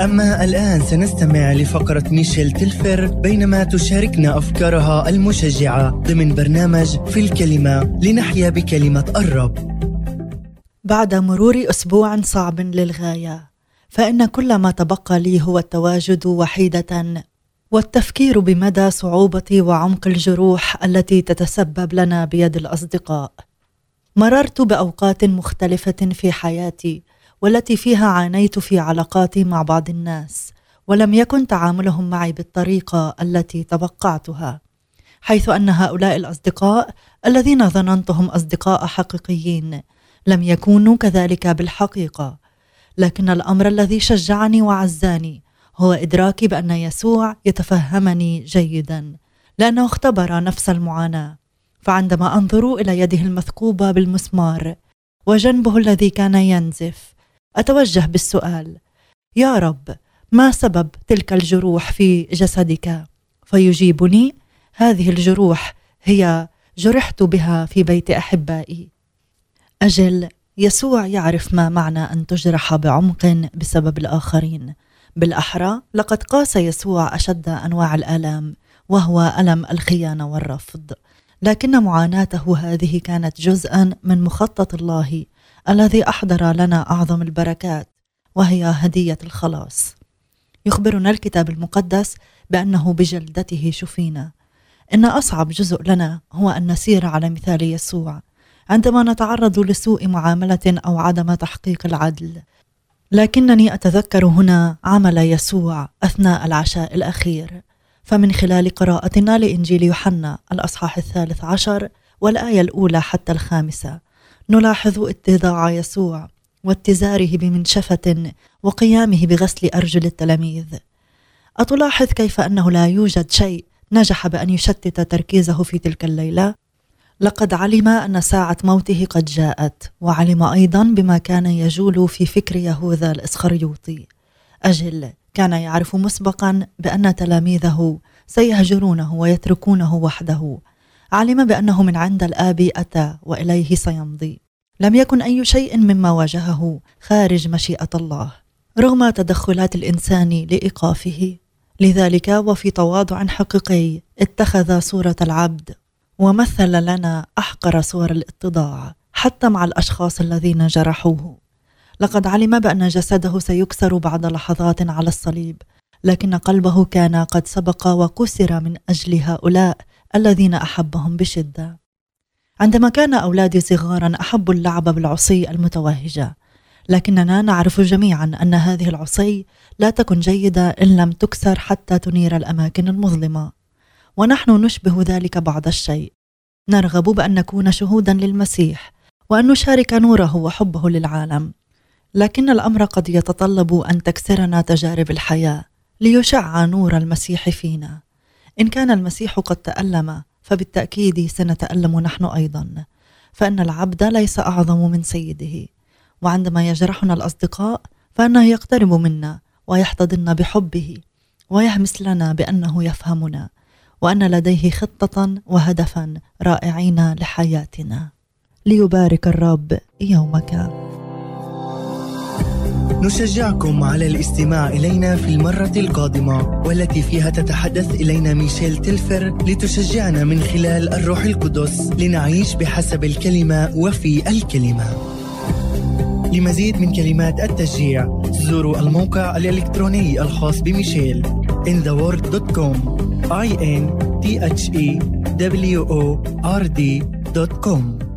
أما الآن سنستمع لفقرة ميشيل تلفر بينما تشاركنا أفكارها المشجعة ضمن برنامج في الكلمة لنحيا بكلمة الرب. بعد مرور أسبوع صعب للغاية فإن كل ما تبقى لي هو التواجد وحيدة والتفكير بمدى صعوبة وعمق الجروح التي تتسبب لنا بيد الأصدقاء. مررت بأوقات مختلفة في حياتي والتي فيها عانيت في علاقاتي مع بعض الناس ولم يكن تعاملهم معي بالطريقة التي توقعتها حيث أن هؤلاء الأصدقاء الذين ظننتهم أصدقاء حقيقيين لم يكونوا كذلك بالحقيقة لكن الأمر الذي شجعني وعزاني هو إدراكي بأن يسوع يتفهمني جيدا لأنه اختبر نفس المعاناة فعندما أنظر إلى يده المثقوبة بالمسمار وجنبه الذي كان ينزف أتوجه بالسؤال يا رب ما سبب تلك الجروح في جسدك؟ فيجيبني هذه الجروح هي جرحت بها في بيت أحبائي. أجل يسوع يعرف ما معنى أن تجرح بعمق بسبب الآخرين. بالأحرى لقد قاس يسوع أشد أنواع الآلام وهو ألم الخيانة والرفض. لكن معاناته هذه كانت جزءا من مخطط الله الذي أحضر لنا أعظم البركات وهي هدية الخلاص. يخبرنا الكتاب المقدس بأنه بجلدته شفينا. إن أصعب جزء لنا هو أن نسير على مثال يسوع عندما نتعرض لسوء معاملة أو عدم تحقيق العدل. لكنني أتذكر هنا عمل يسوع أثناء العشاء الأخير. فمن خلال قراءتنا لإنجيل يوحنا الأصحاح الثالث عشر والآية الأولى حتى الخامسة نلاحظ اتضاع يسوع واتزاره بمنشفة وقيامه بغسل أرجل التلاميذ. أتلاحظ كيف أنه لا يوجد شيء نجح بأن يشتت تركيزه في تلك الليلة؟ لقد علم أن ساعة موته قد جاءت، وعلم أيضا بما كان يجول في فكر يهوذا الإسخريوطي. أجل كان يعرف مسبقا بأن تلاميذه سيهجرونه ويتركونه وحده. علم بأنه من عند الآب أتى وإليه سيمضي. لم يكن أي شيء مما واجهه خارج مشيئة الله رغم تدخلات الإنسان لإيقافه. لذلك وفي تواضع حقيقي اتخذ صورة العبد ومثل لنا أحقر صور الإتضاع حتى مع الأشخاص الذين جرحوه. لقد علم بأن جسده سيكسر بعد لحظات على الصليب لكن قلبه كان قد سبق وكسر من أجل هؤلاء الذين أحبهم بشدة. عندما كان أولادي صغارا أحبوا اللعب بالعصي المتوهجة لكننا نعرف جميعا أن هذه العصي لا تكن جيدة إن لم تكسر حتى تنير الأماكن المظلمة ونحن نشبه ذلك بعض الشيء. نرغب بأن نكون شهودا للمسيح وأن نشارك نوره وحبه للعالم. لكن الأمر قد يتطلب أن تكسرنا تجارب الحياة ليشع نور المسيح فينا. إن كان المسيح قد تألم فبالتأكيد سنتألم نحن أيضا. فإن العبد ليس أعظم من سيده. وعندما يجرحنا الأصدقاء فإنه يقترب منا ويحتضن بحبه ويهمس لنا بأنه يفهمنا وأن لديه خطة وهدفا رائعين لحياتنا. ليبارك الرب يومك. نشجعكم على الاستماع إلينا في المرة القادمة والتي فيها تتحدث إلينا ميشيل تلفر لتشجعنا من خلال الروح القدس لنعيش بحسب الكلمة وفي الكلمة. لمزيد من كلمات التشجيع زوروا الموقع الإلكتروني الخاص بميشيل intheword.com i n t h e w o r d.com